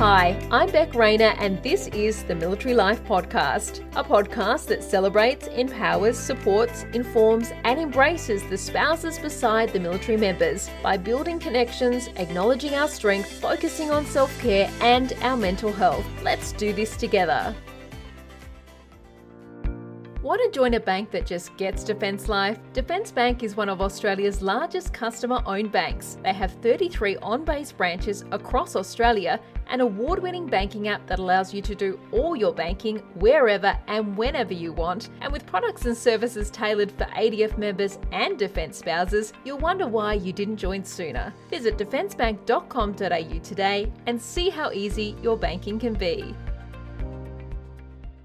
Hi, I'm Beck Rayner, and this is the Military Life Podcast, a podcast that celebrates, empowers, supports, informs, and embraces the spouses beside the military members by building connections, acknowledging our strength, focusing on self care, and our mental health. Let's do this together. Want to join a bank that just gets Defence Life? Defence Bank is one of Australia's largest customer owned banks. They have 33 on base branches across Australia, an award winning banking app that allows you to do all your banking wherever and whenever you want. And with products and services tailored for ADF members and Defence spouses, you'll wonder why you didn't join sooner. Visit defencebank.com.au today and see how easy your banking can be.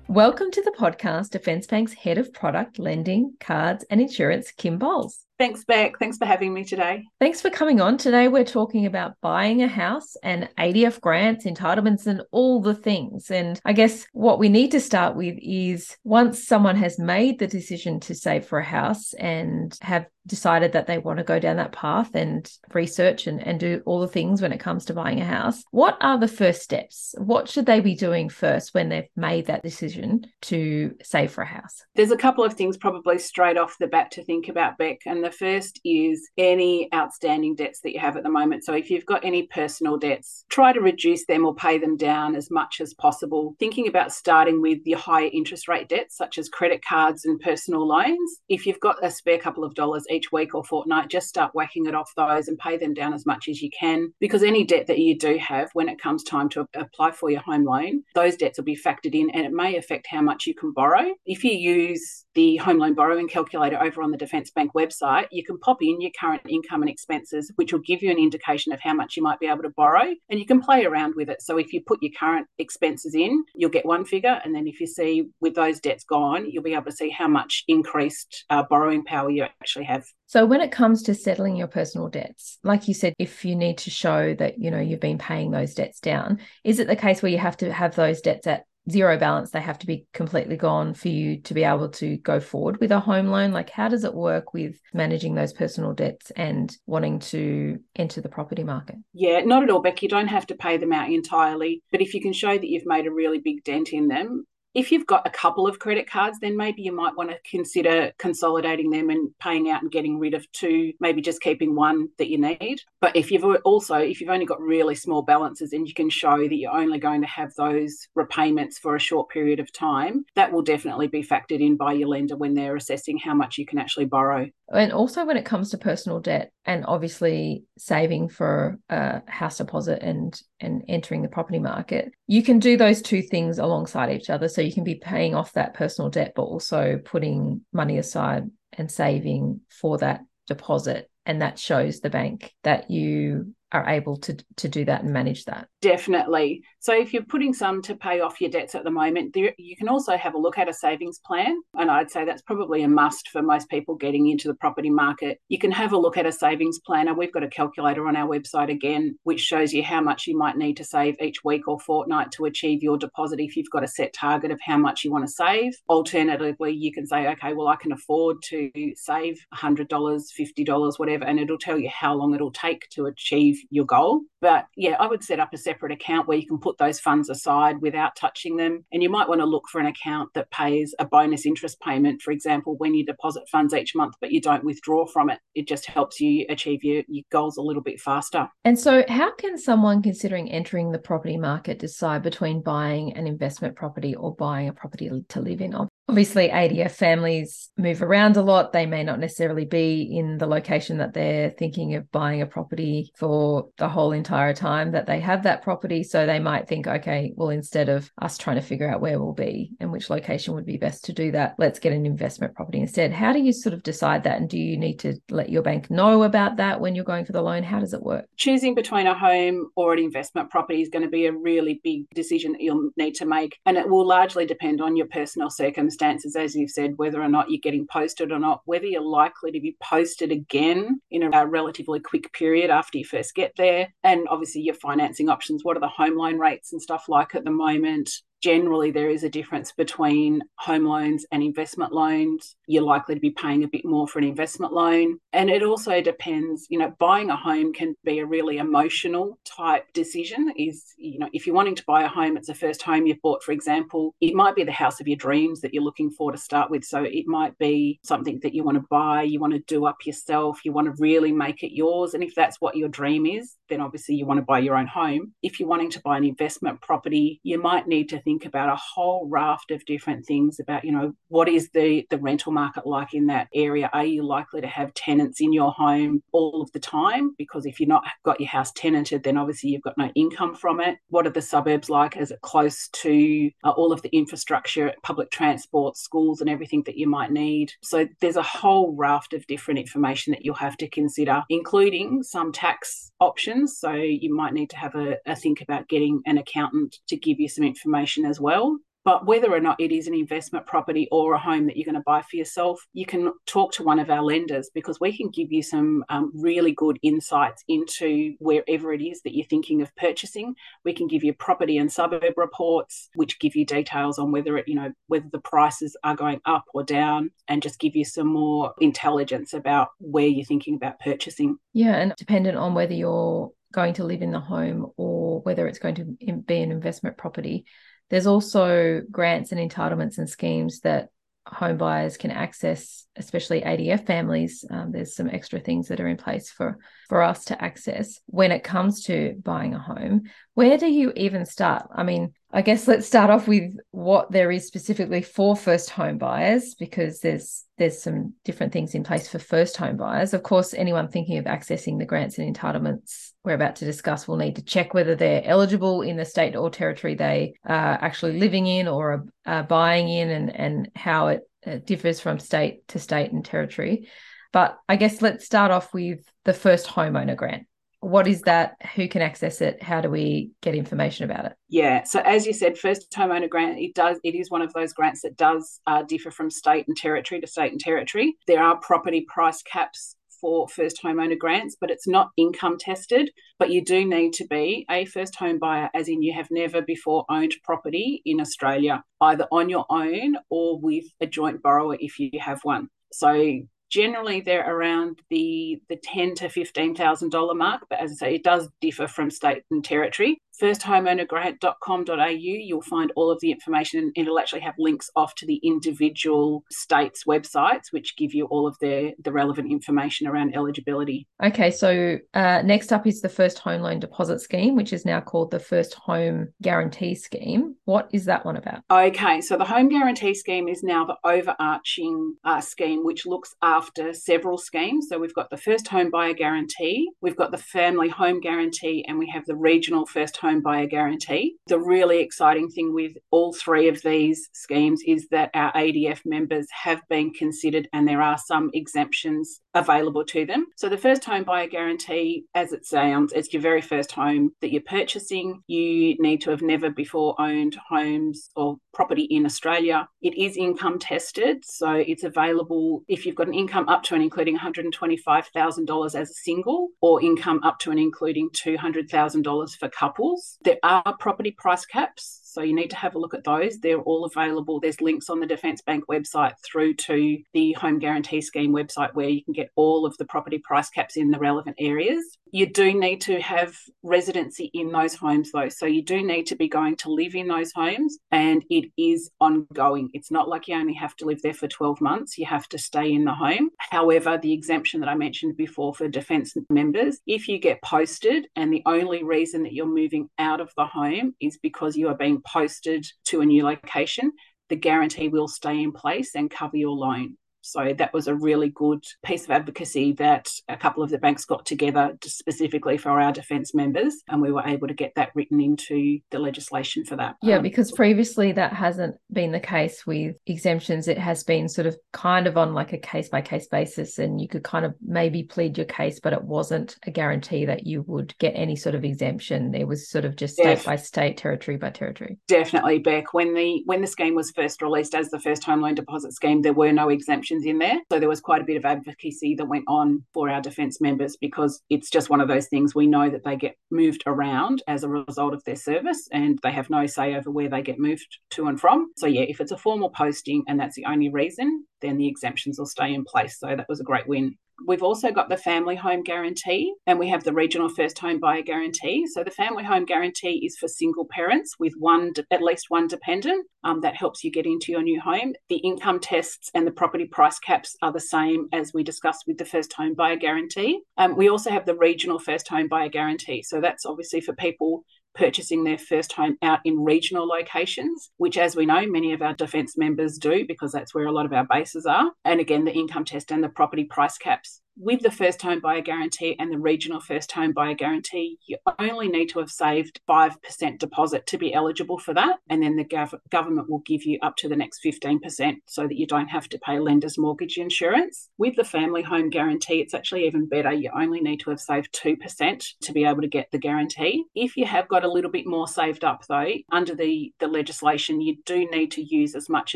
Welcome to the podcast, Defence Bank's Head of Product, Lending, Cards and Insurance, Kim Bowles. Thanks, Beck. Thanks for having me today. Thanks for coming on. Today, we're talking about buying a house and ADF grants, entitlements, and all the things. And I guess what we need to start with is once someone has made the decision to save for a house and have decided that they want to go down that path and research and, and do all the things when it comes to buying a house, what are the first steps? What should they be doing first when they've made that decision to save for a house? There's a couple of things probably straight off the bat to think about, Beck. And the first is any outstanding debts that you have at the moment. So if you've got any personal debts, try to reduce them or pay them down as much as possible. Thinking about starting with your higher interest rate debts, such as credit cards and personal loans. If you've got a spare couple of dollars each week or fortnight, just start whacking it off those and pay them down as much as you can. Because any debt that you do have, when it comes time to apply for your home loan, those debts will be factored in and it may affect how much you can borrow. If you use the home loan borrowing calculator over on the Defence Bank website, you can pop in your current income and expenses, which will give you an indication of how much you might be able to borrow. And you can play around with it. So if you put your current expenses in, you'll get one figure. And then if you see with those debts gone, you'll be able to see how much increased uh, borrowing power you actually have. So when it comes to settling your personal debts, like you said, if you need to show that, you know, you've been paying those debts down, is it the case where you have to have those debts at zero balance? They have to be completely gone for you to be able to go forward with a home loan? Like how does it work with managing those personal debts and wanting to enter the property market? Yeah not at all becky. You don't have to pay them out entirely. But if you can show that you've made a really big dent in them if you've got a couple of credit cards, then maybe you might want to consider consolidating them and paying out and getting rid of two, maybe just keeping one that you need. But if you've also, if you've only got really small balances and you can show that you're only going to have those repayments for a short period of time, that will definitely be factored in by your lender when they're assessing how much you can actually borrow. And also when it comes to personal debt and obviously saving for a house deposit and and entering the property market, you can do those two things alongside each other. So you can be paying off that personal debt, but also putting money aside and saving for that deposit. And that shows the bank that you are able to to do that and manage that. Definitely. So if you're putting some to pay off your debts at the moment, there, you can also have a look at a savings plan, and I'd say that's probably a must for most people getting into the property market. You can have a look at a savings planner. We've got a calculator on our website again, which shows you how much you might need to save each week or fortnight to achieve your deposit if you've got a set target of how much you want to save. Alternatively, you can say, okay, well, I can afford to save $100, $50, whatever, and it'll tell you how long it'll take to achieve your goal. But yeah, I would set up a separate account where you can put those funds aside without touching them. And you might want to look for an account that pays a bonus interest payment, for example, when you deposit funds each month, but you don't withdraw from it. It just helps you achieve your, your goals a little bit faster. And so, how can someone considering entering the property market decide between buying an investment property or buying a property to live in? Obviously, ADF families move around a lot. They may not necessarily be in the location that they're thinking of buying a property for the whole entire time that they have that property. So they might think, okay, well, instead of us trying to figure out where we'll be and which location would be best to do that, let's get an investment property instead. How do you sort of decide that? And do you need to let your bank know about that when you're going for the loan? How does it work? Choosing between a home or an investment property is going to be a really big decision that you'll need to make. And it will largely depend on your personal circumstances circumstances, as you've said, whether or not you're getting posted or not, whether you're likely to be posted again in a relatively quick period after you first get there, and obviously your financing options. What are the home loan rates and stuff like at the moment? Generally there is a difference between home loans and investment loans. You're likely to be paying a bit more for an investment loan. And it also depends, you know, buying a home can be a really emotional type decision. Is, you know, if you're wanting to buy a home, it's the first home you've bought, for example, it might be the house of your dreams that you're looking for to start with. So it might be something that you want to buy, you want to do up yourself, you want to really make it yours. And if that's what your dream is, then obviously you want to buy your own home. If you're wanting to buy an investment property, you might need to think about a whole raft of different things about, you know, what is the, the rental market like in that area? Are you likely to have tenants in your home all of the time? Because if you're not got your house tenanted, then obviously you've got no income from it. What are the suburbs like? Is it close to uh, all of the infrastructure, public transport, schools, and everything that you might need? So there's a whole raft of different information that you'll have to consider, including some tax options. So you might need to have a, a think about getting an accountant to give you some information as well. But whether or not it is an investment property or a home that you're going to buy for yourself, you can talk to one of our lenders because we can give you some um, really good insights into wherever it is that you're thinking of purchasing. We can give you property and suburb reports, which give you details on whether it, you know, whether the prices are going up or down, and just give you some more intelligence about where you're thinking about purchasing. Yeah, and dependent on whether you're going to live in the home or whether it's going to be an investment property there's also grants and entitlements and schemes that home buyers can access, especially ADF families. Um, there's some extra things that are in place for for us to access when it comes to buying a home. Where do you even start? I mean, I guess let's start off with what there is specifically for first home buyers because there's there's some different things in place for first home buyers. Of course, anyone thinking of accessing the grants and entitlements we're about to discuss will need to check whether they're eligible in the state or territory they are actually living in or are, buying in and and how it differs from state to state and territory. But I guess let's start off with the first homeowner grant what is that who can access it how do we get information about it yeah so as you said first homeowner grant it does it is one of those grants that does uh, differ from state and territory to state and territory there are property price caps for first homeowner grants, but it's not income tested. But you do need to be a first home buyer, as in you have never before owned property in Australia, either on your own or with a joint borrower if you have one. So generally they're around the the ten to fifteen thousand dollar mark, but as I say, it does differ from state and territory firsthomeownergrant.com.au, you'll find all of the information and it'll actually have links off to the individual states' websites, which give you all of the, the relevant information around eligibility. Okay, so uh, next up is the First Home Loan Deposit Scheme, which is now called the First Home Guarantee Scheme. What is that one about? Okay, so the Home Guarantee Scheme is now the overarching uh, scheme, which looks after several schemes. So we've got the First Home Buyer Guarantee, we've got the Family Home Guarantee, and we have the Regional First home buyer guarantee. The really exciting thing with all three of these schemes is that our ADF members have been considered and there are some exemptions available to them. So the first home buyer guarantee, as it sounds, it's your very first home that you're purchasing. You need to have never before owned homes or property in Australia. It is income tested, so it's available if you've got an income up to and including $125,000 as a single or income up to and including $200,000 for couples. There are property price caps, so you need to have a look at those. They're all available. There's links on the Defence Bank website through to the Home Guarantee Scheme website where you can get all of the property price caps in the relevant areas. You do need to have residency in those homes though. So you do need to be going to live in those homes and it is ongoing. It's not like you only have to live there for 12 months, you have to stay in the home. However, the exemption that I mentioned before for defence members, if you get posted and the only reason that you're moving out of the home is because you are being posted to a new location, the guarantee will stay in place and cover your loan. So that was a really good piece of advocacy that a couple of the banks got together specifically for our defence members, and we were able to get that written into the legislation for that. Yeah, because previously that hasn't been the case with exemptions. It has been sort of kind of on like a case by case basis, and you could kind of maybe plead your case, but it wasn't a guarantee that you would get any sort of exemption. It was sort of just state Def- by state, territory by territory. Definitely, Beck. When the when the scheme was first released as the first home loan deposit scheme, there were no exemptions in there. So there was quite a bit of advocacy that went on for our defence members because it's just one of those things we know that they get moved around as a result of their service and they have no say over where they get moved to and from. So yeah, if it's a formal posting and that's the only reason, then the exemptions will stay in place. So that was a great win. We've also got the family home guarantee and we have the regional first home buyer guarantee. So the family home guarantee is for single parents with one at least one dependent. Um, that helps you get into your new home. The income tests and the property price caps are the same as we discussed with the first home buyer guarantee. Um, we also have the regional first home buyer guarantee. So that's obviously for people purchasing their first home out in regional locations, which, as we know, many of our defence members do because that's where a lot of our bases are. And again, the income test and the property price caps with the first home buyer guarantee and the regional first home buyer guarantee, you only need to have saved 5% deposit to be eligible for that. And then the gov- government will give you up to the next 15% so that you don't have to pay lender's mortgage insurance. With the family home guarantee, it's actually even better. You only need to have saved 2% to be able to get the guarantee. If you have got a little bit more saved up, though, under the, the legislation, you do need to use as much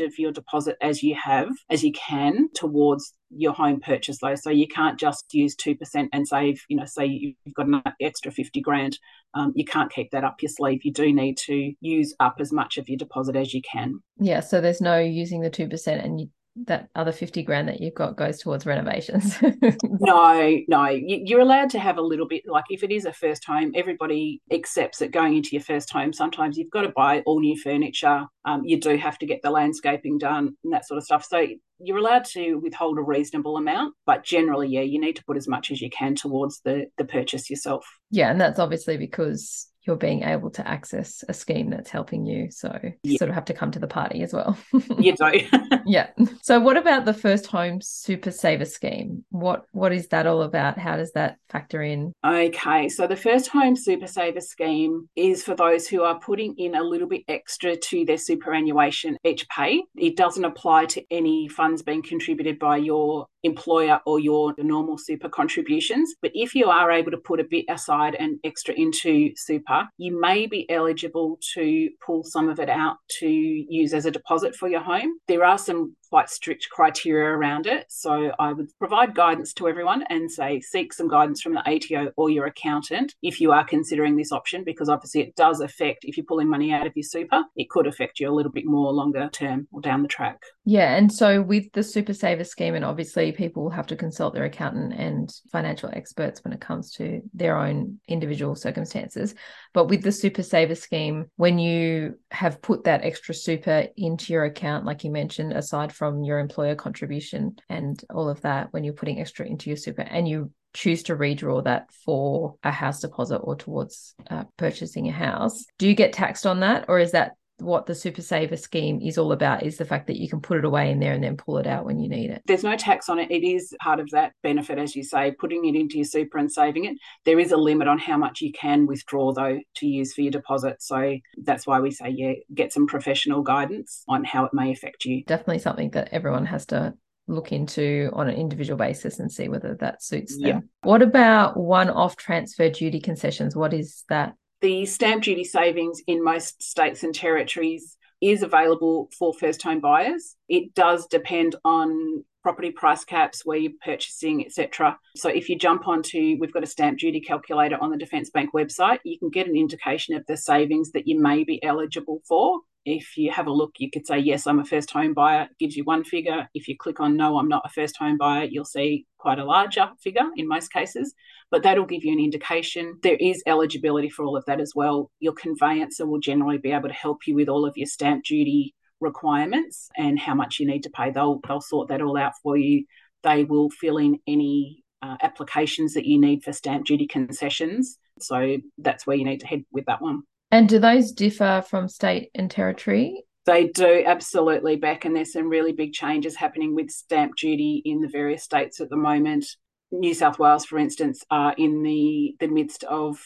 of your deposit as you have, as you can, towards your home purchase though. So you can't just use 2% and save, you know, say you've got an extra 50 grand. Um, you can't keep that up your sleeve. You do need to use up as much of your deposit as you can. Yeah. So there's no using the 2% and you that other 50 grand that you've got goes towards renovations. no, no. You're allowed to have a little bit, like if it is a first home, everybody accepts that going into your first home, sometimes you've got to buy all new furniture. Um, you do have to get the landscaping done and that sort of stuff. So you're allowed to withhold a reasonable amount, but generally, yeah, you need to put as much as you can towards the, the purchase yourself. Yeah. And that's obviously because you're being able to access a scheme that's helping you. So you sort of have to come to the party as well. you do. yeah. So what about the first home super saver scheme? What what is that all about? How does that factor in? Okay. So the first home super saver scheme is for those who are putting in a little bit extra to their superannuation each pay. It doesn't apply to any funds being contributed by your employer or your normal super contributions. But if you are able to put a bit aside and extra into super, you may be eligible to pull some of it out to use as a deposit for your home. There are some quite strict criteria around it. So I would provide guidance to everyone and say seek some guidance from the ATO or your accountant if you are considering this option, because obviously it does affect if you're pulling money out of your super, it could affect you a little bit more longer term or down the track. Yeah. And so with the super saver scheme, and obviously people will have to consult their accountant and financial experts when it comes to their own individual circumstances. But with the super saver scheme, when you have put that extra super into your account, like you mentioned, aside from your employer contribution and all of that, when you're putting extra into your super and you choose to redraw that for a house deposit or towards uh, purchasing a house, do you get taxed on that? Or is that what the super saver scheme is all about is the fact that you can put it away in there and then pull it out when you need it. There's no tax on it. It is part of that benefit, as you say, putting it into your super and saving it. There is a limit on how much you can withdraw, though, to use for your deposit. So that's why we say, yeah, get some professional guidance on how it may affect you. Definitely something that everyone has to look into on an individual basis and see whether that suits them. Yeah. What about one off transfer duty concessions? What is that? The stamp duty savings in most states and territories is available for first home buyers. It does depend on property price caps, where you're purchasing, etc. So if you jump onto, we've got a stamp duty calculator on the Defence Bank website, you can get an indication of the savings that you may be eligible for. If you have a look, you could say, Yes, I'm a first home buyer, gives you one figure. If you click on No, I'm not a first home buyer, you'll see quite a larger figure in most cases, but that'll give you an indication. There is eligibility for all of that as well. Your conveyancer will generally be able to help you with all of your stamp duty requirements and how much you need to pay. They'll they'll sort that all out for you. They will fill in any uh, applications that you need for stamp duty concessions. So that's where you need to head with that one. And do those differ from state and territory? They do absolutely, Beck, and there's some really big changes happening with stamp duty in the various states at the moment. New South Wales, for instance, are in the, the midst of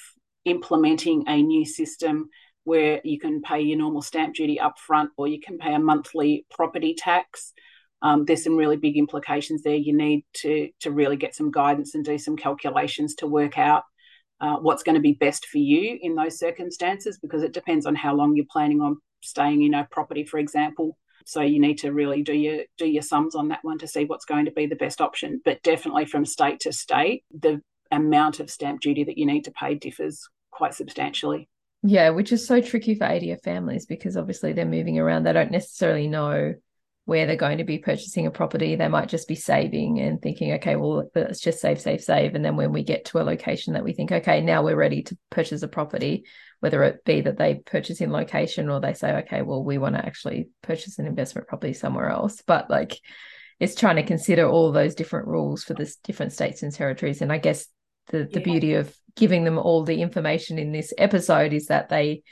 implementing a new system where you can pay your normal stamp duty up front or you can pay a monthly property tax. Um, there's some really big implications there. You need to, to really get some guidance and do some calculations to work out uh, what's going to be best for you in those circumstances because it depends on how long you're planning on staying in a property, for example. So you need to really do your do your sums on that one to see what's going to be the best option. But definitely from state to state, the amount of stamp duty that you need to pay differs quite substantially. Yeah, which is so tricky for ADF families because obviously they're moving around. They don't necessarily know where they're going to be purchasing a property. They might just be saving and thinking, okay, well, let's just save, save, save. And then when we get to a location that we think, okay, now we're ready to purchase a property, whether it be that they purchase in location or they say, okay, well, we want to actually purchase an investment property somewhere else. But like, it's trying to consider all those different rules for the different states and territories. And I guess the the yeah. beauty of giving them all the information in this episode is that they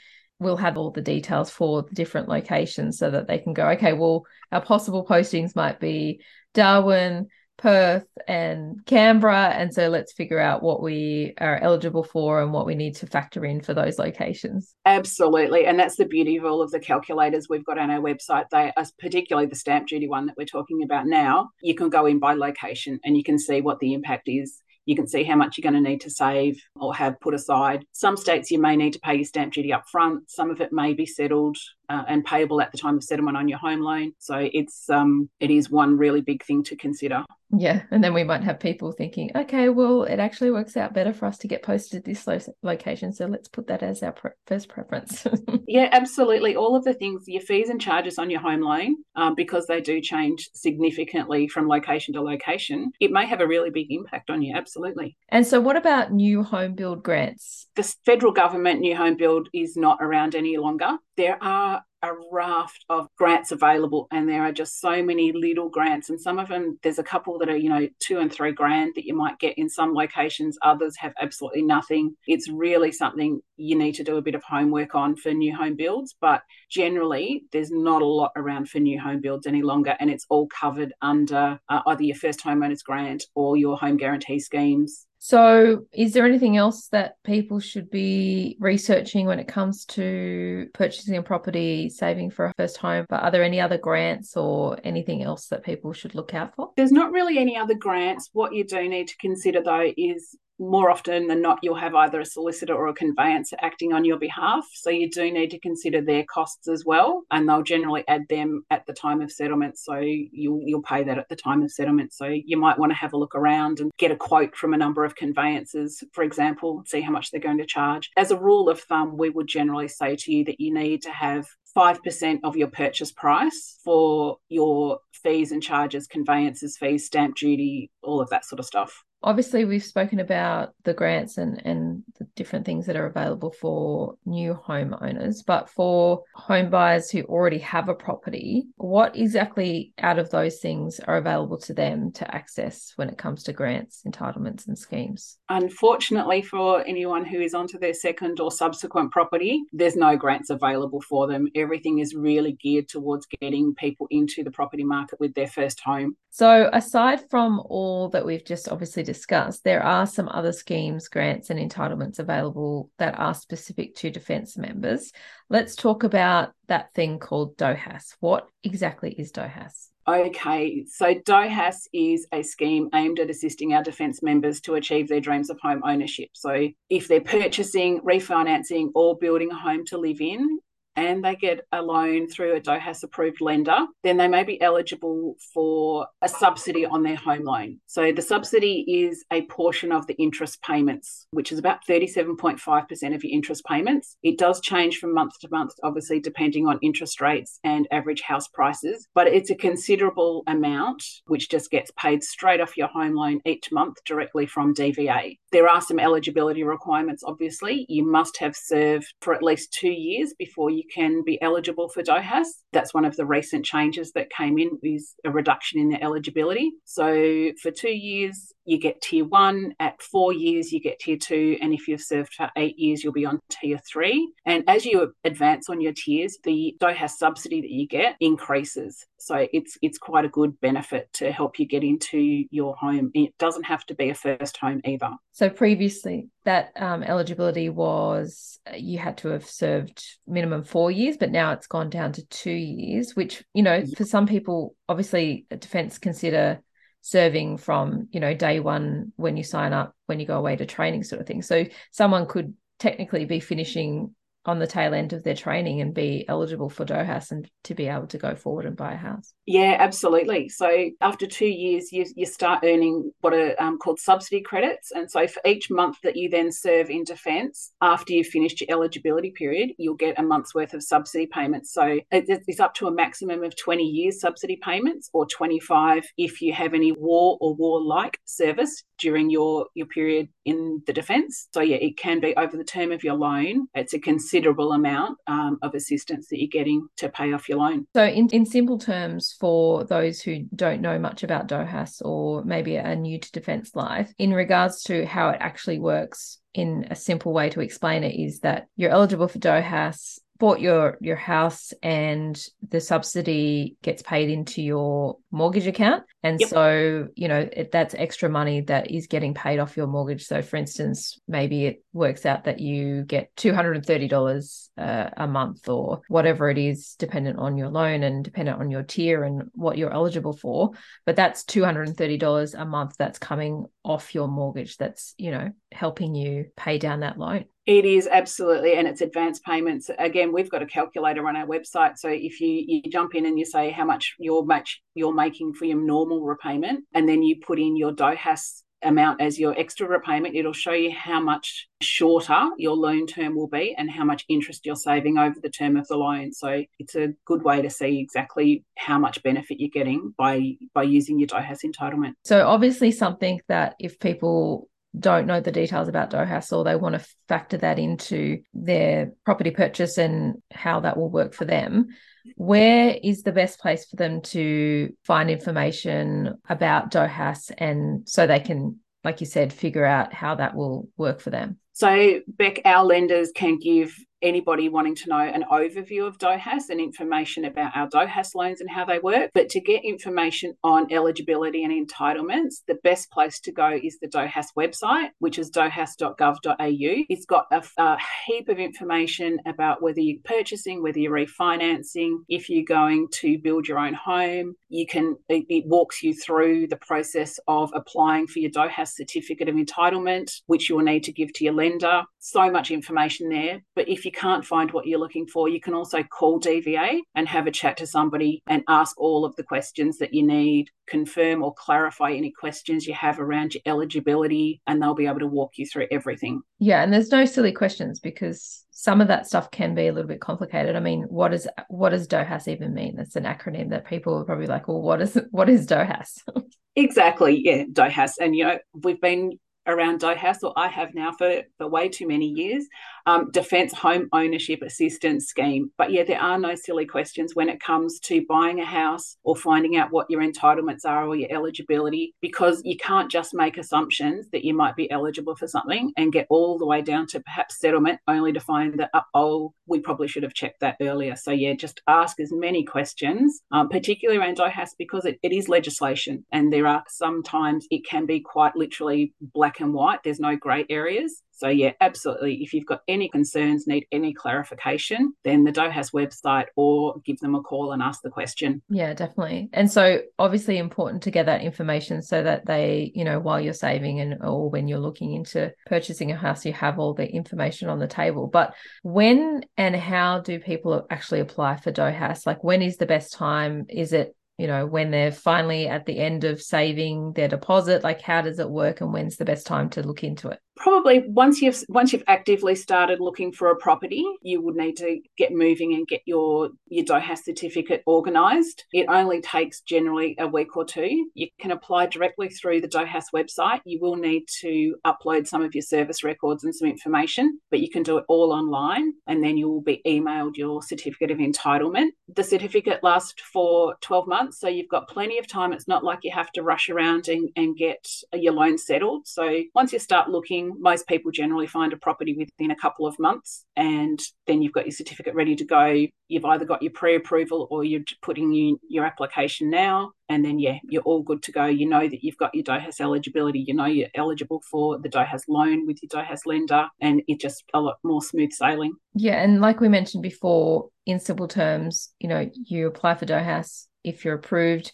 will have all the details for the different locations so that they can go okay well our possible postings might be darwin perth and canberra and so let's figure out what we are eligible for and what we need to factor in for those locations. Absolutely and that's the beauty of all of the calculators we've got on our website. They are particularly the stamp duty one that we're talking about now. You can go in by location and you can see what the impact is you can see how much you're going to need to save or have put aside. Some states you may need to pay your stamp duty up front. Some of it may be settled uh, and payable at the time of settlement on your home loan. So it's um it is one really big thing to consider. Yeah, and then we might have people thinking, okay, well, it actually works out better for us to get posted this lo- location, so let's put that as our pre- first preference. yeah, absolutely. All of the things, your fees and charges on your home loan, um, because they do change significantly from location to location, it may have a really big impact on you. Absolutely. And so, what about new home build grants? The federal government new home build is not around any longer. There are a raft of grants available and there are just so many little grants and some of them there's a couple that are you know two and three grand that you might get in some locations others have absolutely nothing. It's really something you need to do a bit of homework on for new home builds but generally there's not a lot around for new home builds any longer and it's all covered under uh, either your first homeowners grant or your home guarantee schemes so, is there anything else that people should be researching when it comes to purchasing a property, saving for a first home? But are there any other grants or anything else that people should look out for? There's not really any other grants. What you do need to consider, though, is more often than not, you'll have either a solicitor or a conveyancer acting on your behalf. So you do need to consider their costs as well, and they'll generally add them at the time of settlement. So you'll you'll pay that at the time of settlement. So you might want to have a look around and get a quote from a number of conveyancers, for example, see how much they're going to charge. As a rule of thumb, we would generally say to you that you need to have 5% of your purchase price for your fees and charges, conveyances fees, stamp duty, all of that sort of stuff obviously we've spoken about the grants and and the different things that are available for new homeowners but for home buyers who already have a property what exactly out of those things are available to them to access when it comes to grants entitlements and schemes? Unfortunately for anyone who is onto their second or subsequent property there's no grants available for them. Everything is really geared towards getting people into the property market with their first home so aside from all that we've just obviously discussed, there are some other schemes, grants, and entitlements available that are specific to defence members. Let's talk about that thing called DOHAS. What exactly is DOHAS? Okay, so DOHAS is a scheme aimed at assisting our defence members to achieve their dreams of home ownership. So, if they're purchasing, refinancing, or building a home to live in, and they get a loan through a DOHAS approved lender, then they may be eligible for a subsidy on their home loan. So the subsidy is a portion of the interest payments, which is about 37.5% of your interest payments. It does change from month to month, obviously, depending on interest rates and average house prices, but it's a considerable amount which just gets paid straight off your home loan each month directly from DVA. There are some eligibility requirements, obviously. You must have served for at least two years before you can be eligible for DOHAS. That's one of the recent changes that came in is a reduction in the eligibility. So for two years, you get tier one. At four years, you get tier two. And if you've served for eight years, you'll be on tier three. And as you advance on your tiers, the DOHAS subsidy that you get increases. So it's it's quite a good benefit to help you get into your home. It doesn't have to be a first home either. So previously, that um, eligibility was uh, you had to have served minimum four years, but now it's gone down to two years. Which you know, for some people, obviously, defence consider serving from you know day one when you sign up when you go away to training sort of thing. So someone could technically be finishing on the tail end of their training and be eligible for DOHAS and to be able to go forward and buy a house? Yeah, absolutely. So after two years, you, you start earning what are um, called subsidy credits. And so for each month that you then serve in defence, after you've finished your eligibility period, you'll get a month's worth of subsidy payments. So it's up to a maximum of 20 years subsidy payments or 25 if you have any war or war-like service during your, your period in the defence. So yeah, it can be over the term of your loan. It's a considerable amount um, of assistance that you're getting to pay off your loan. So in, in simple terms, for those who don't know much about DOHAS or maybe are new to defence life, in regards to how it actually works in a simple way to explain it is that you're eligible for DOHAS bought your your house and the subsidy gets paid into your mortgage account and yep. so you know it, that's extra money that is getting paid off your mortgage so for instance maybe it works out that you get $230 uh, a month or whatever it is dependent on your loan and dependent on your tier and what you're eligible for but that's $230 a month that's coming off your mortgage that's you know helping you pay down that loan it is absolutely, and it's advance payments. Again, we've got a calculator on our website. So if you you jump in and you say how much you're much you're making for your normal repayment, and then you put in your DOHAS amount as your extra repayment, it'll show you how much shorter your loan term will be and how much interest you're saving over the term of the loan. So it's a good way to see exactly how much benefit you're getting by by using your DOHAS entitlement. So obviously something that if people don't know the details about DOHAS or they want to factor that into their property purchase and how that will work for them, where is the best place for them to find information about DOHAS and so they can, like you said, figure out how that will work for them? So, Beck, our lenders can give anybody wanting to know an overview of DOHAS and information about our DOHAS loans and how they work. But to get information on eligibility and entitlements, the best place to go is the DOHAS website, which is dohas.gov.au. It's got a, a heap of information about whether you're purchasing, whether you're refinancing, if you're going to build your own home. You can it, it walks you through the process of applying for your DOHAS certificate of entitlement, which you'll need to give to your lender. So much information there. But if you can't find what you're looking for, you can also call DVA and have a chat to somebody and ask all of the questions that you need, confirm or clarify any questions you have around your eligibility, and they'll be able to walk you through everything. Yeah, and there's no silly questions because some of that stuff can be a little bit complicated. I mean, what is what does DOHAS even mean? That's an acronym that people are probably like, well, what is what is DOHAS? exactly, yeah, DOHAS. And you know, we've been around DOHAS, or I have now for, for way too many years um, Defence Home Ownership Assistance Scheme. But yeah, there are no silly questions when it comes to buying a house or finding out what your entitlements are or your eligibility, because you can't just make assumptions that you might be eligible for something and get all the way down to perhaps settlement only to find that, oh, we probably should have checked that earlier. So yeah, just ask as many questions, um, particularly around DOHAS, because it, it is legislation and there are sometimes it can be quite literally black and white. There's no grey areas. So, yeah, absolutely. If you've got any concerns, need any clarification, then the DOHAS website or give them a call and ask the question. Yeah, definitely. And so, obviously, important to get that information so that they, you know, while you're saving and or when you're looking into purchasing a house, you have all the information on the table. But when and how do people actually apply for DOHAS? Like, when is the best time? Is it you know when they're finally at the end of saving their deposit like how does it work and when's the best time to look into it probably once you've once you've actively started looking for a property you would need to get moving and get your your DOHAS certificate organized it only takes generally a week or two. You can apply directly through the DOHAS website. You will need to upload some of your service records and some information but you can do it all online and then you will be emailed your certificate of entitlement. The certificate lasts for 12 months so you've got plenty of time. It's not like you have to rush around and, and get your loan settled. So once you start looking most people generally find a property within a couple of months, and then you've got your certificate ready to go. You've either got your pre approval or you're putting in your application now. And then, yeah, you're all good to go. You know that you've got your DOHAS eligibility. You know you're eligible for the DOHAS loan with your DOHAS lender, and it's just a lot more smooth sailing. Yeah. And like we mentioned before, in simple terms, you know, you apply for DOHAS if you're approved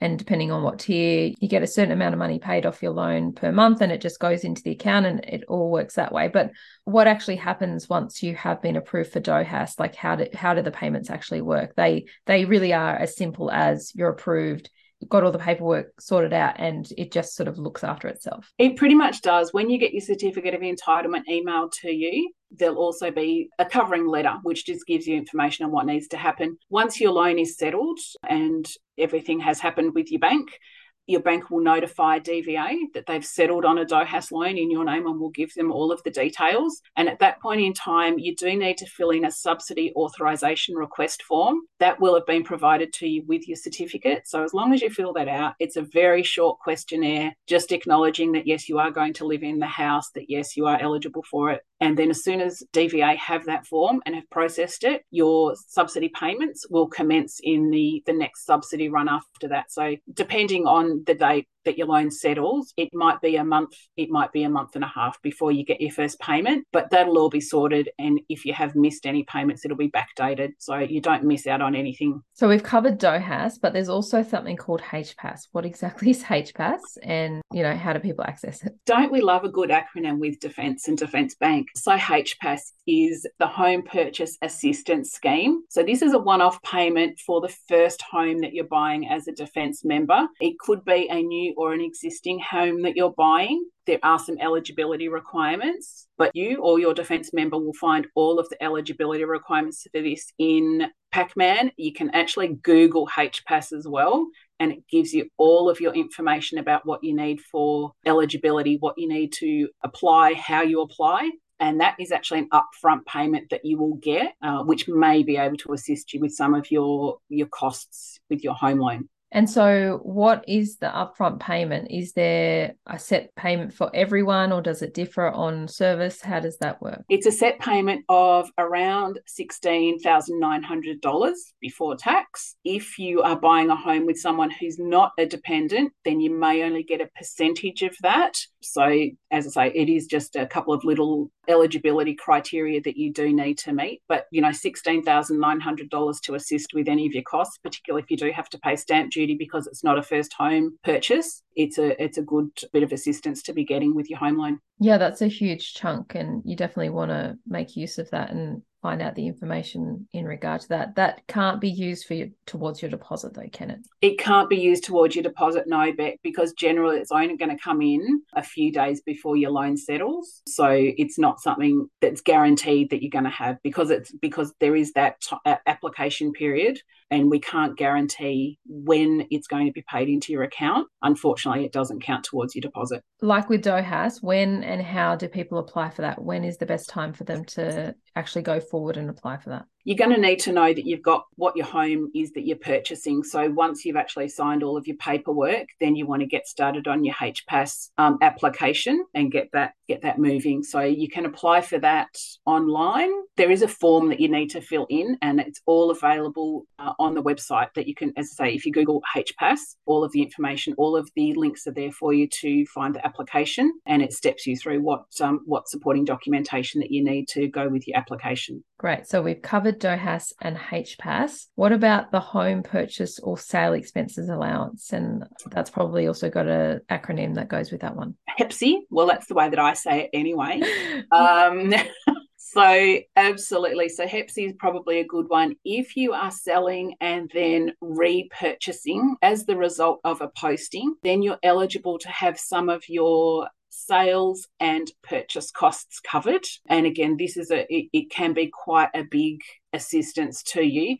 and depending on what tier you get a certain amount of money paid off your loan per month and it just goes into the account and it all works that way but what actually happens once you have been approved for DOHAS like how do how do the payments actually work they they really are as simple as you're approved got all the paperwork sorted out and it just sort of looks after itself. It pretty much does. When you get your certificate of entitlement emailed to you, there'll also be a covering letter, which just gives you information on what needs to happen. Once your loan is settled and everything has happened with your bank, your bank will notify DVA that they've settled on a DOHAS loan in your name and will give them all of the details. And at that point in time, you do need to fill in a subsidy authorisation request form that will have been provided to you with your certificate. So as long as you fill that out, it's a very short questionnaire, just acknowledging that yes, you are going to live in the house, that yes, you are eligible for it. And then as soon as DVA have that form and have processed it, your subsidy payments will commence in the, the next subsidy run after that. So depending on the date that your loan settles, it might be a month, it might be a month and a half before you get your first payment, but that'll all be sorted. And if you have missed any payments, it'll be backdated. So you don't miss out on anything. So we've covered DOHAS, but there's also something called HPAS. What exactly is HPAS and, you know, how do people access it? Don't we love a good acronym with Defence and Defence Bank? So HPAS is the Home Purchase Assistance Scheme. So this is a one off payment for the first home that you're buying as a Defence member. It could be a new or an existing home that you're buying, there are some eligibility requirements, but you or your defence member will find all of the eligibility requirements for this in Pacman. You can actually Google HPAS as well, and it gives you all of your information about what you need for eligibility, what you need to apply, how you apply. And that is actually an upfront payment that you will get, uh, which may be able to assist you with some of your, your costs with your home loan. And so, what is the upfront payment? Is there a set payment for everyone, or does it differ on service? How does that work? It's a set payment of around $16,900 before tax. If you are buying a home with someone who's not a dependent, then you may only get a percentage of that. So, as I say, it is just a couple of little eligibility criteria that you do need to meet. But, you know, $16,900 to assist with any of your costs, particularly if you do have to pay stamp duty because it's not a first home purchase, it's a it's a good bit of assistance to be getting with your home loan. Yeah, that's a huge chunk and you definitely want to make use of that and find out the information in regard to that. That can't be used for you towards your deposit, though, can it? It can't be used towards your deposit, no, Beck, because generally it's only going to come in a few days before your loan settles. So it's not something that's guaranteed that you're going to have because it's because there is that t- application period and we can't guarantee when it's going to be paid into your account. Unfortunately, it doesn't count towards your deposit. Like with DOHAS, when and how do people apply for that? When is the best time for them to actually go forward and apply for that? You're going to need to know that you've got what your home is that you're purchasing. So once you've actually signed all of your paperwork, then you want to get started on your HPAS um, application and get that get that moving. So you can apply for that online. There is a form that you need to fill in, and it's all available uh, on the website. That you can, as I say, if you Google HPAS, all of the information, all of the links are there for you to find the application, and it steps you through what um, what supporting documentation that you need to go with your application. Great. So we've covered DOHAS and HPAS. What about the home purchase or sale expenses allowance? And that's probably also got an acronym that goes with that one. HEPSI. Well, that's the way that I say it anyway. um, so, absolutely. So, HEPSI is probably a good one. If you are selling and then repurchasing as the result of a posting, then you're eligible to have some of your sales and purchase costs covered. And again, this is a it, it can be quite a big assistance to you.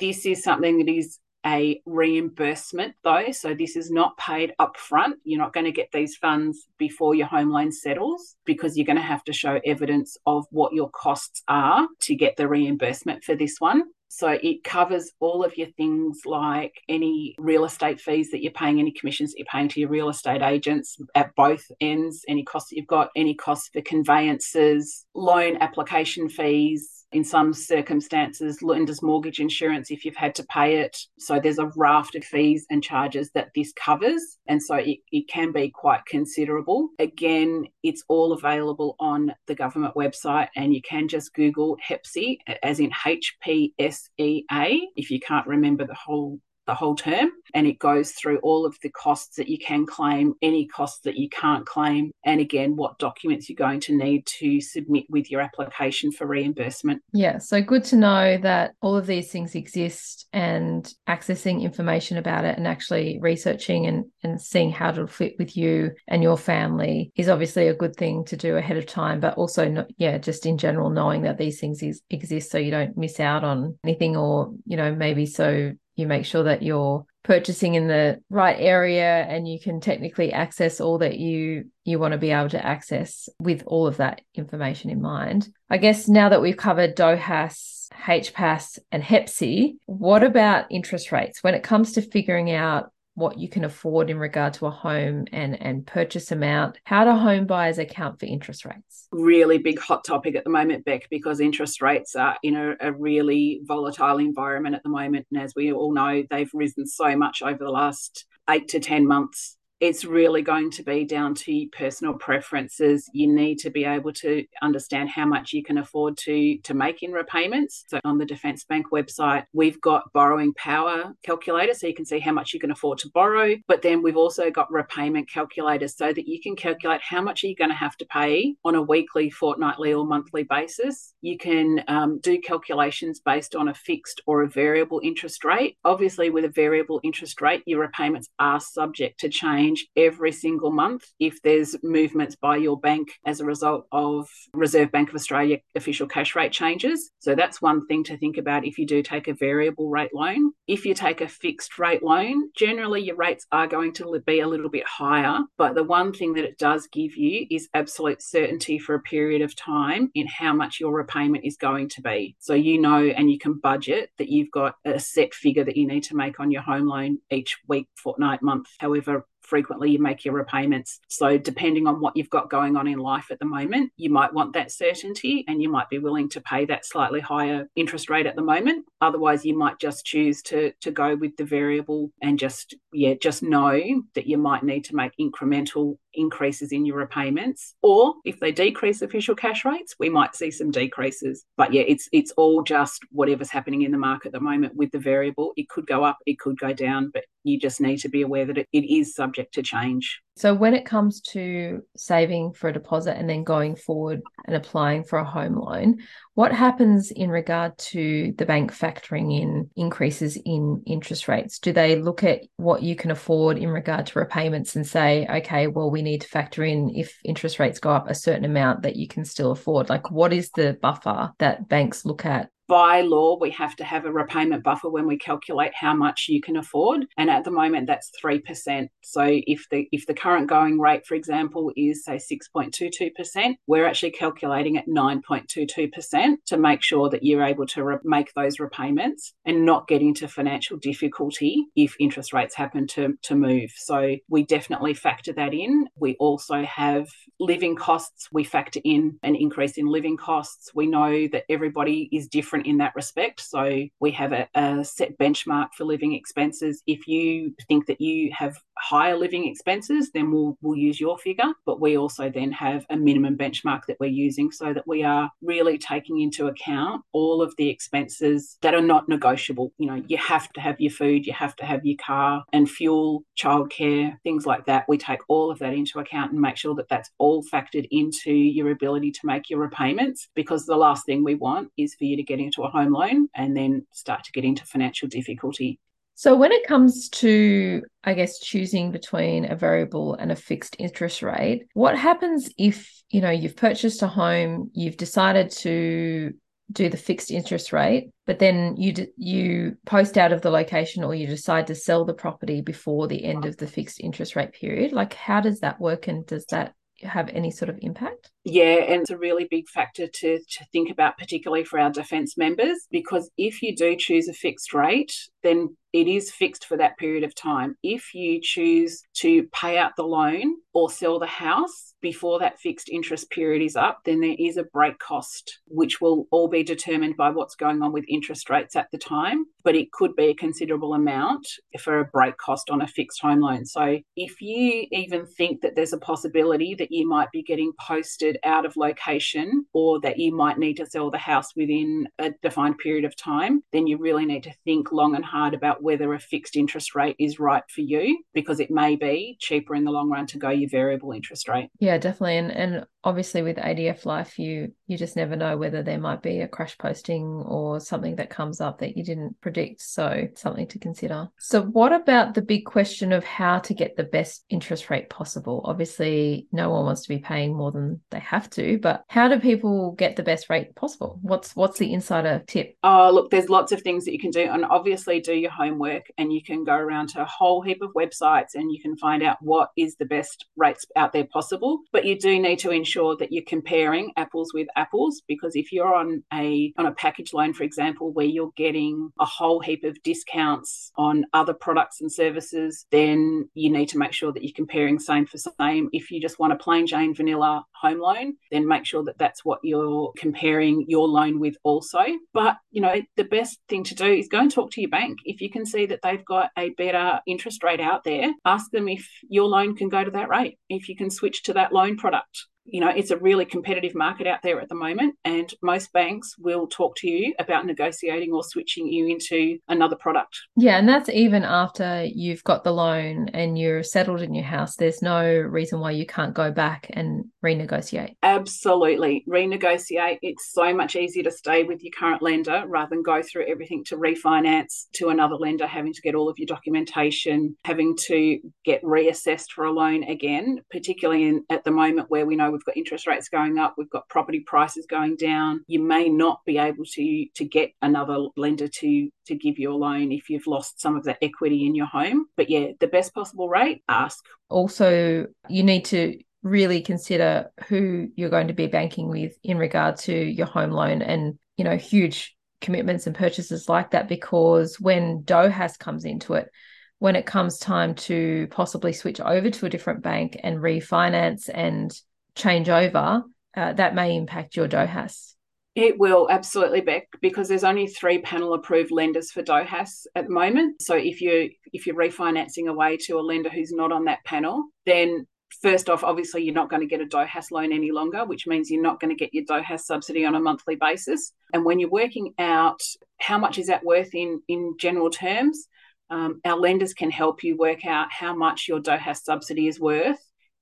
This is something that is a reimbursement though. So this is not paid upfront. You're not going to get these funds before your home loan settles because you're going to have to show evidence of what your costs are to get the reimbursement for this one. So it covers all of your things like any real estate fees that you're paying, any commissions that you're paying to your real estate agents at both ends, any costs that you've got, any costs for conveyancers, loan application fees, in some circumstances, lender's mortgage insurance if you've had to pay it. So there's a raft of fees and charges that this covers. And so it, it can be quite considerable. Again, it's all available on the government website and you can just Google HEPSEA, as in H P S E A, if you can't remember the whole the whole term and it goes through all of the costs that you can claim, any costs that you can't claim, and again, what documents you're going to need to submit with your application for reimbursement. Yeah, so good to know that all of these things exist and accessing information about it and actually researching and, and seeing how it'll fit with you and your family is obviously a good thing to do ahead of time, but also, not, yeah, just in general, knowing that these things is, exist so you don't miss out on anything or, you know, maybe so you make sure that you're purchasing in the right area and you can technically access all that you you want to be able to access with all of that information in mind. I guess now that we've covered DOHAS, HPAS and HEPSI, what about interest rates when it comes to figuring out what you can afford in regard to a home and and purchase amount how do home buyers account for interest rates? Really big hot topic at the moment beck because interest rates are in a, a really volatile environment at the moment. And as we all know they've risen so much over the last eight to ten months it's really going to be down to personal preferences. You need to be able to understand how much you can afford to, to make in repayments. So on the Defence Bank website, we've got borrowing power calculator so you can see how much you can afford to borrow. But then we've also got repayment calculators so that you can calculate how much are you going to have to pay on a weekly, fortnightly, or monthly basis. You can um, do calculations based on a fixed or a variable interest rate. Obviously, with a variable interest rate, your repayments are subject to change change every single month if there's movements by your bank as a result of Reserve Bank of Australia official cash rate changes. So that's one thing to think about if you do take a variable rate loan. If you take a fixed rate loan, generally your rates are going to be a little bit higher. But the one thing that it does give you is absolute certainty for a period of time in how much your repayment is going to be. So you know and you can budget that you've got a set figure that you need to make on your home loan each week, fortnight, month, however frequently you make your repayments. So, depending on what you've got going on in life at the moment, you might want that certainty and you might be willing to pay that slightly higher interest rate at the moment. Otherwise, you might just choose to, to go with the variable and just, yeah, just know that you might need to make incremental increases in your repayments. Or if they decrease official cash rates, we might see some decreases. But yeah, it's it's all just whatever's happening in the market at the moment with the variable. It could go up, it could go down, but you just need to be aware that it, it is subject to change. So, when it comes to saving for a deposit and then going forward and applying for a home loan, what happens in regard to the bank factoring in increases in interest rates? Do they look at what you can afford in regard to repayments and say, okay, well, we need to factor in if interest rates go up a certain amount that you can still afford? Like, what is the buffer that banks look at by law, we have to have a repayment buffer when we calculate how much you can afford. And at the moment, that's 3%. So if the if the current going rate, for example, is say 6.22%, we're actually calculating at 9.22% to make sure that you're able to re- make those repayments and not get into financial difficulty if interest rates happen to, to move. So we definitely factor that in. We also have living costs. We factor in an increase in living costs. We know that everybody is different different in that respect. So we have a, a set benchmark for living expenses. If you think that you have higher living expenses, then we'll we'll use your figure. But we also then have a minimum benchmark that we're using so that we are really taking into account all of the expenses that are not negotiable. You know, you have to have your food, you have to have your car and fuel, childcare, things like that. We take all of that into account and make sure that that's all factored into your ability to make your repayments because the last thing we want is for you to get into a home loan and then start to get into financial difficulty So when it comes to, I guess, choosing between a variable and a fixed interest rate, what happens if, you know, you've purchased a home, you've decided to do the fixed interest rate, but then you d- you post out of the location or you decide to sell the property before the end of the fixed interest rate period. Like, how does that work, and does that have any sort of impact? Yeah, and it's a really big factor to, to think about, particularly for our defence members, because if you do choose a fixed rate, then it is fixed for that period of time. If you choose to pay out the loan or sell the house before that fixed interest period is up, then there is a break cost, which will all be determined by what's going on with interest rates at the time. But it could be a considerable amount for a break cost on a fixed home loan. So if you even think that there's a possibility that you might be getting posted out of location or that you might need to sell the house within a defined period of time, then you really need to think long and hard about whether a fixed interest rate is right for you because it may be cheaper in the long run to go your variable interest rate. Yeah, definitely. And and obviously with ADF life you you just never know whether there might be a crash posting or something that comes up that you didn't predict. So something to consider. So what about the big question of how to get the best interest rate possible? Obviously no one wants to be paying more than they have to, but how do people get the best rate possible? What's what's the insider tip? Oh, look, there's lots of things that you can do and obviously do your homework and you can go around to a whole heap of websites and you can find out what is the best rates out there possible. But you do need to ensure that you're comparing apples with apples because if you're on a on a package loan, for example, where you're getting a whole heap of discounts on other products and services, then you need to make sure that you're comparing same for same. If you just want a plain Jane vanilla home loan, then make sure that that's what you're comparing your loan with also. But you know, the best thing to do is go and talk to your bank. If you can see that they've got a better interest rate out there, ask them if your loan can go to that rate. If you can switch to that loan product you know, it's a really competitive market out there at the moment, and most banks will talk to you about negotiating or switching you into another product. Yeah, and that's even after you've got the loan and you're settled in your house. There's no reason why you can't go back and renegotiate. Absolutely. Renegotiate. It's so much easier to stay with your current lender rather than go through everything to refinance to another lender, having to get all of your documentation, having to get reassessed for a loan again, particularly in, at the moment where we know we've got interest rates going up, we've got property prices going down. You may not be able to to get another lender to to give you a loan if you've lost some of that equity in your home. But yeah, the best possible rate, ask. Also, you need to really consider who you're going to be banking with in regard to your home loan and you know huge commitments and purchases like that because when DHOAS comes into it when it comes time to possibly switch over to a different bank and refinance and change over, uh, that may impact your DHOAS. It will absolutely, Beck, because there's only three panel approved lenders for DHOAS at the moment. So if you if you're refinancing away to a lender who's not on that panel, then first off, obviously you're not going to get a DHOAS loan any longer, which means you're not going to get your DHOAS subsidy on a monthly basis. And when you're working out how much is that worth in in general terms, um, our lenders can help you work out how much your DHOAS subsidy is worth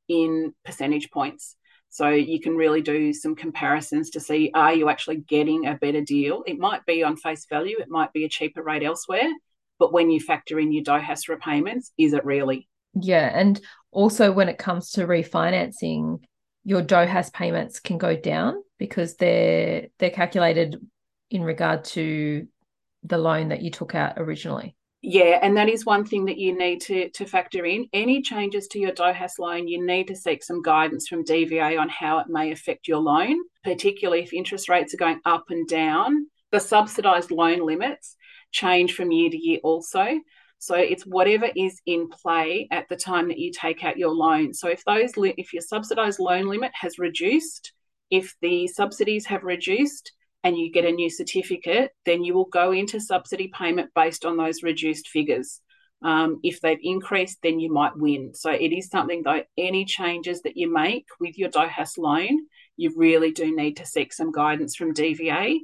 in percentage points. So you can really do some comparisons to see are you actually getting a better deal? It might be on face value, it might be a cheaper rate elsewhere, but when you factor in your DHOAS repayments, is it really? Yeah. And also when it comes to refinancing, your DHOAS payments can go down because they're they're calculated in regard to the loan that you took out originally. Yeah, and that is one thing that you need to, to factor in. Any changes to your DHOAS loan, you need to seek some guidance from DVA on how it may affect your loan, particularly if interest rates are going up and down. The subsidised loan limits change from year to year also. So it's whatever is in play at the time that you take out your loan. So if those if your subsidised loan limit has reduced, if the subsidies have reduced, and you get a new certificate, then you will go into subsidy payment based on those reduced figures. Um, if they've increased, then you might win. So it is something that any changes that you make with your DHOAS loan, you really do need to seek some guidance from DVA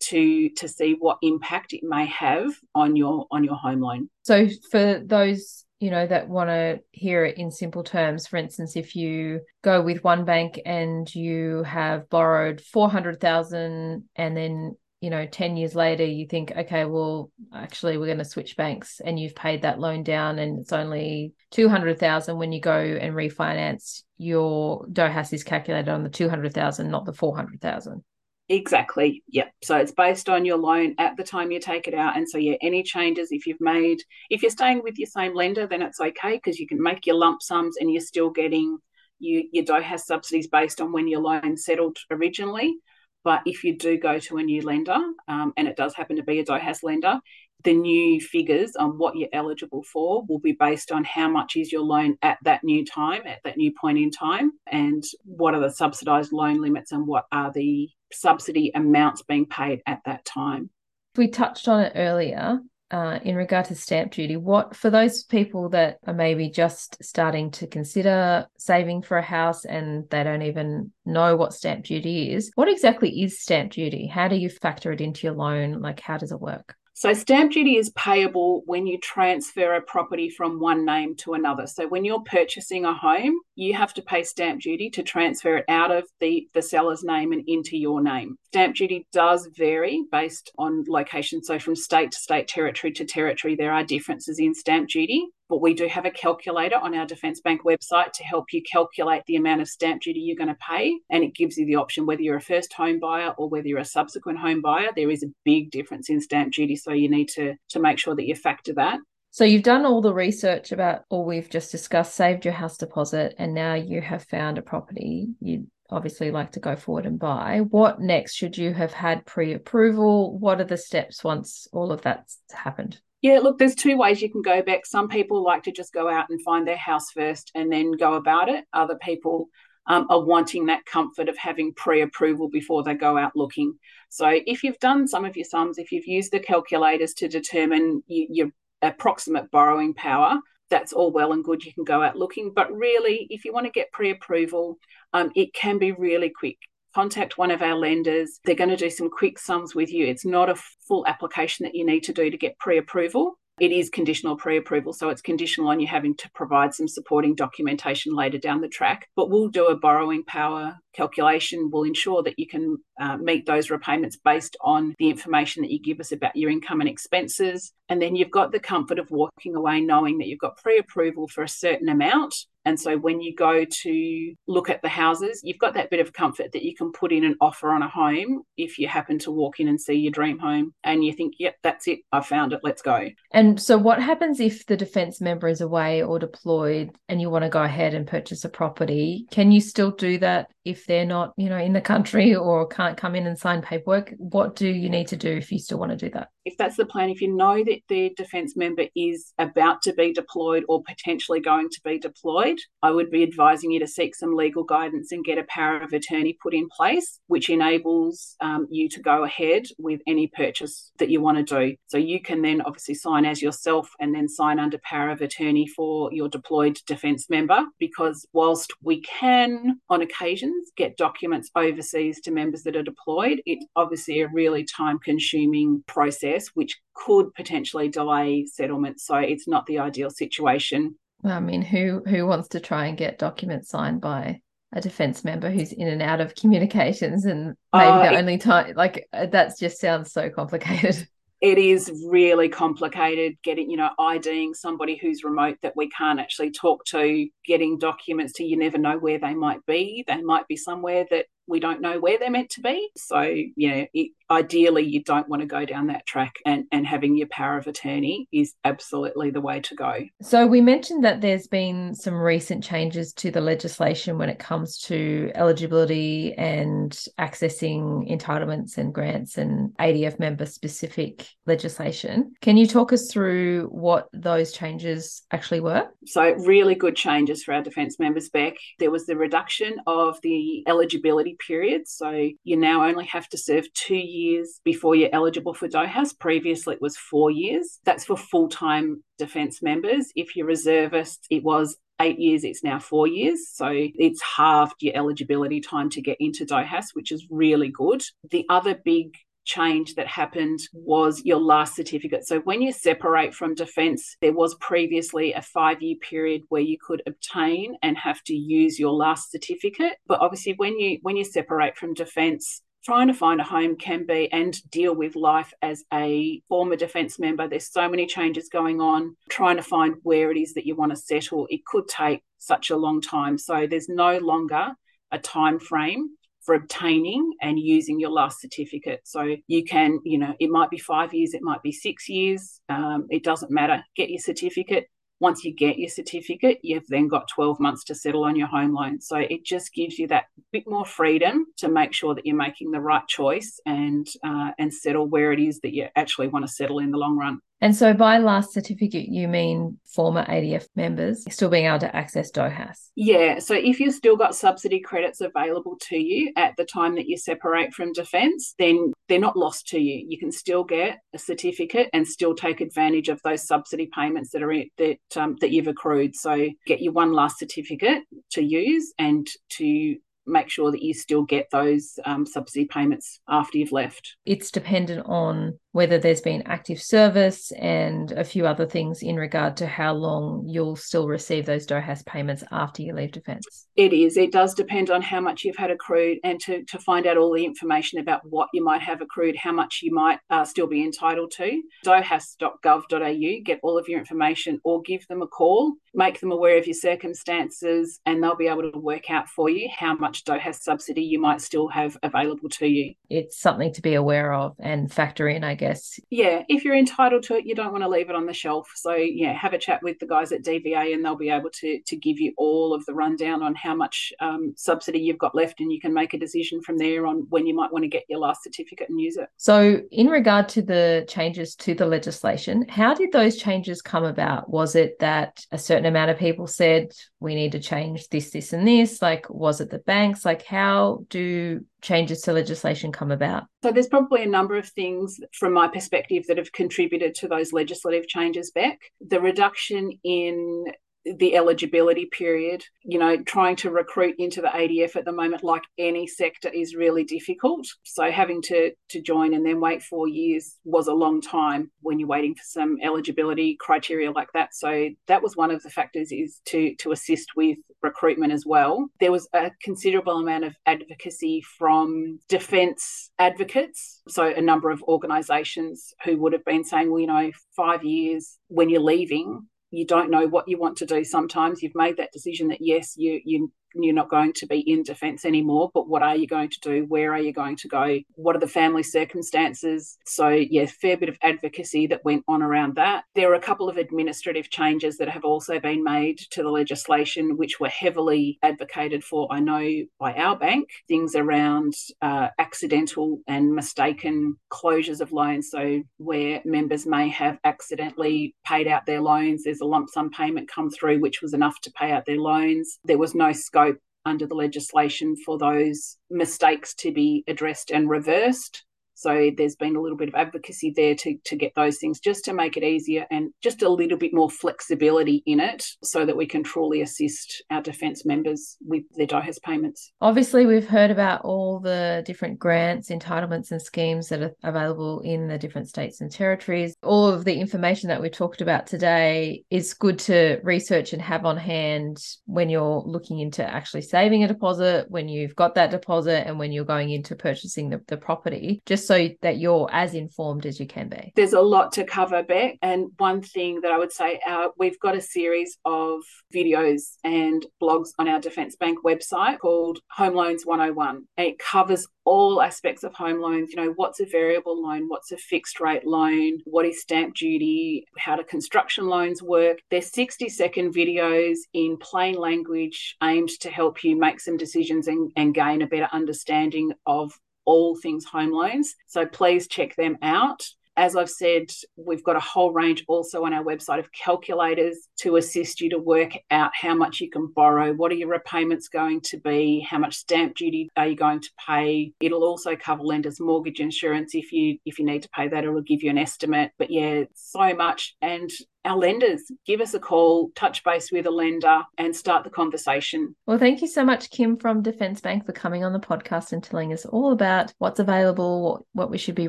to to see what impact it may have on your on your home loan. So for those you know that want to hear it in simple terms. For instance if you go with one bank and you have borrowed 400,000 and then you know 10 years later you think okay well actually we're going to switch banks and you've paid that loan down and it's only 200,000 when you go and refinance your DHOAS is calculated on the 200,000 not the 400,000 Exactly. Yep. So it's based on your loan at the time you take it out. And so, yeah, any changes if you've made, if you're staying with your same lender, then it's okay because you can make your lump sums and you're still getting you, your DHOAS subsidies based on when your loan settled originally. But if you do go to a new lender, um, and it does happen to be a DHOAS lender, the new figures on what you're eligible for will be based on how much is your loan at that new time, at that new point in time, and what are the subsidised loan limits and what are the subsidy amounts being paid at that time. We touched on it earlier uh, in regard to stamp duty. What for those people that are maybe just starting to consider saving for a house and they don't even know what stamp duty is? What exactly is stamp duty? How do you factor it into your loan? Like, how does it work? So, stamp duty is payable when you transfer a property from one name to another. So, when you're purchasing a home, you have to pay stamp duty to transfer it out of the, the seller's name and into your name. Stamp duty does vary based on location. So, from state to state, territory to territory, there are differences in stamp duty but we do have a calculator on our Defence Bank website to help you calculate the amount of stamp duty you're going to pay. And it gives you the option whether you're a first home buyer or whether you're a subsequent home buyer. There is a big difference in stamp duty. So you need to, to make sure that you factor that. So you've done all the research about all we've just discussed, saved your house deposit, and now you have found a property you'd obviously like to go forward and buy. What next? Should you have had pre approval? What are the steps once all of that's happened? Yeah, look, there's two ways you can go back. Some people like to just go out and find their house first and then go about it. Other people um, are wanting that comfort of having pre approval before they go out looking. So, if you've done some of your sums, if you've used the calculators to determine your approximate borrowing power, that's all well and good. You can go out looking. But really, if you want to get pre approval, um, it can be really quick contact one of our lenders. They're going to do some quick sums with you. It's not a full application that you need to do to get pre approval. It is conditional pre approval, so it's conditional on you having to provide some supporting documentation later down the track. But we'll do a borrowing power calculation. We'll ensure that you can uh, meet those repayments based on the information that you give us about your income and expenses. And then you've got the comfort of walking away knowing that you've got pre approval for a certain amount and so when you go to look at the houses, you've got that bit of comfort that you can put in an offer on a home if you happen to walk in and see your dream home and you think, yep, that's it, I found it, let's go. And so what happens if the defence member is away or deployed and you want to go ahead and purchase a property? Can you still do that if they're not, you know, in the country or can't come in and sign paperwork? What do you need to do if you still want to do that? If that's the plan, if you know that the defence member is about to be deployed or potentially going to be deployed, I would be advising you to seek some legal guidance and get a power of attorney put in place, which enables um, you to go ahead with any purchase that you want to do. So you can then obviously sign as yourself and then sign under power of attorney for your deployed defence member. Because whilst we can, on occasions, get documents overseas to members that are deployed, it's obviously a really time consuming process, which could potentially delay settlement. So it's not the ideal situation I mean, who who wants to try and get documents signed by a defense member who's in and out of communications and maybe uh, the it, only time like uh, that just sounds so complicated. It is really complicated getting, you know, IDing somebody who's remote that we can't actually talk to, getting documents to you never know where they might be. They might be somewhere that we don't know where they're meant to be. So, you know, it, ideally you don't want to go down that track and, and having your power of attorney is absolutely the way to go. So we mentioned that there's been some recent changes to the legislation when it comes to eligibility and accessing entitlements and grants and ADF member specific legislation. Can you talk us through what those changes actually were? So really good changes for our defence members, Beck. There was the reduction of the eligibility period. So you now only have to serve two years before you're eligible for DHOAS. Previously, it was four years. That's for full time defence members. If you're reservist, it was eight years, it's now four years. So it's halved your eligibility time to get into DHOAS, which is really good. The other big change that happened was your last certificate. So when you separate from defence, there was previously a five year period where you could obtain and have to use your last certificate. But obviously when you when you separate from defence, trying to find a home can be and deal with life as a former defence member. There's so many changes going on. Trying to find where it is that you want to settle, it could take such a long time. So there's no longer a time frame for obtaining and using your last certificate. So you can, you know, it might be five years, it might be six years. Um, it doesn't matter. Get your certificate. Once you get your certificate, you've then got 12 months to settle on your home loan. So it just gives you that bit more freedom to make sure that you're making the right choice and uh, and settle where it is that you actually want to settle in the long run. And so by last certificate, you mean former ADF members still being able to access DHOAS? Yeah. So if you've still got subsidy credits available to you at the time that you separate from defence, then they're not lost to you. You can still get a certificate and still take advantage of those subsidy payments that are in, that um, that you've accrued. So get your one last certificate to use and to make sure that you still get those um, subsidy payments after you've left. It's dependent on whether there's been active service and a few other things in regard to how long you'll still receive those DHOAS payments after you leave defence. It is. It does depend on how much you've had accrued and to, to find out all the information about what you might have accrued, how much you might uh, still be entitled to. DHOAS.gov.au, get all of your information or give them a call, make them aware of your circumstances, and they'll be able to work out for you how much DHOAS subsidy you might still have available to you. It's something to be aware of and factor in, I guess. Yeah, if you're entitled to it, you don't want to leave it on the shelf. So yeah, have a chat with the guys at DVA, and they'll be able to to give you all of the rundown on how much um, subsidy you've got left, and you can make a decision from there on when you might want to get your last certificate and use it. So, in regard to the changes to the legislation, how did those changes come about? Was it that a certain amount of people said we need to change this, this, and this? Like, was it the banks? Like, how do changes to legislation come about? So there's probably a number of things from my perspective that have contributed to those legislative changes, Beck. The reduction in the eligibility period. You know, trying to recruit into the ADF at the moment, like any sector, is really difficult. So having to to join and then wait four years was a long time when you're waiting for some eligibility criteria like that. So that was one of the factors is to to assist with recruitment as well. There was a considerable amount of advocacy from defence advocates, so a number of organisations who would have been saying, well, you know, five years when you're leaving you don't know what you want to do sometimes. You've made that decision that yes you you you're not going to be in defence anymore, but what are you going to do? Where are you going to go? What are the family circumstances? So, yeah, fair bit of advocacy that went on around that. There are a couple of administrative changes that have also been made to the legislation, which were heavily advocated for, I know, by our bank. Things around uh, accidental and mistaken closures of loans. So, where members may have accidentally paid out their loans, there's a lump sum payment come through, which was enough to pay out their loans. There was no scope scope under the legislation for those mistakes to be addressed and reversed. So there's been a little bit of advocacy there to, to get those things just to make it easier and just a little bit more flexibility in it so that we can truly assist our defence members with their DHOAS payments. Obviously, we've heard about all the different grants, entitlements, and schemes that are available in the different states and territories. All of the information that we talked about today is good to research and have on hand when you're looking into actually saving a deposit, when you've got that deposit, and when you're going into purchasing the, the property. Just so that you're as informed as you can be? There's a lot to cover, Beck. And one thing that I would say, uh, we've got a series of videos and blogs on our Defence Bank website called Home Loans 101. And it covers all aspects of home loans. You know, what's a variable loan? What's a fixed rate loan? What is stamp duty? How do construction loans work? They're 60 second videos in plain language aimed to help you make some decisions and, and gain a better understanding of all things home loans. So please check them out. As I've said, we've got a whole range also on our website of calculators to assist you to work out how much you can borrow, what are your repayments going to be, how much stamp duty are you going to pay. It'll also cover lenders' mortgage insurance if you if you need to pay that, it'll give you an estimate. But yeah, so much. And our lenders. Give us a call, touch base with a lender, and start the conversation. Well, thank you so much, Kim from Defence Bank, for coming on the podcast and telling us all about what's available, what, what we should be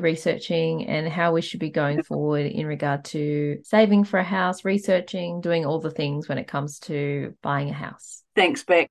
researching, and how we should be going forward in regard to saving for a house, researching, doing all the things when it comes to buying a house. Thanks, Beck.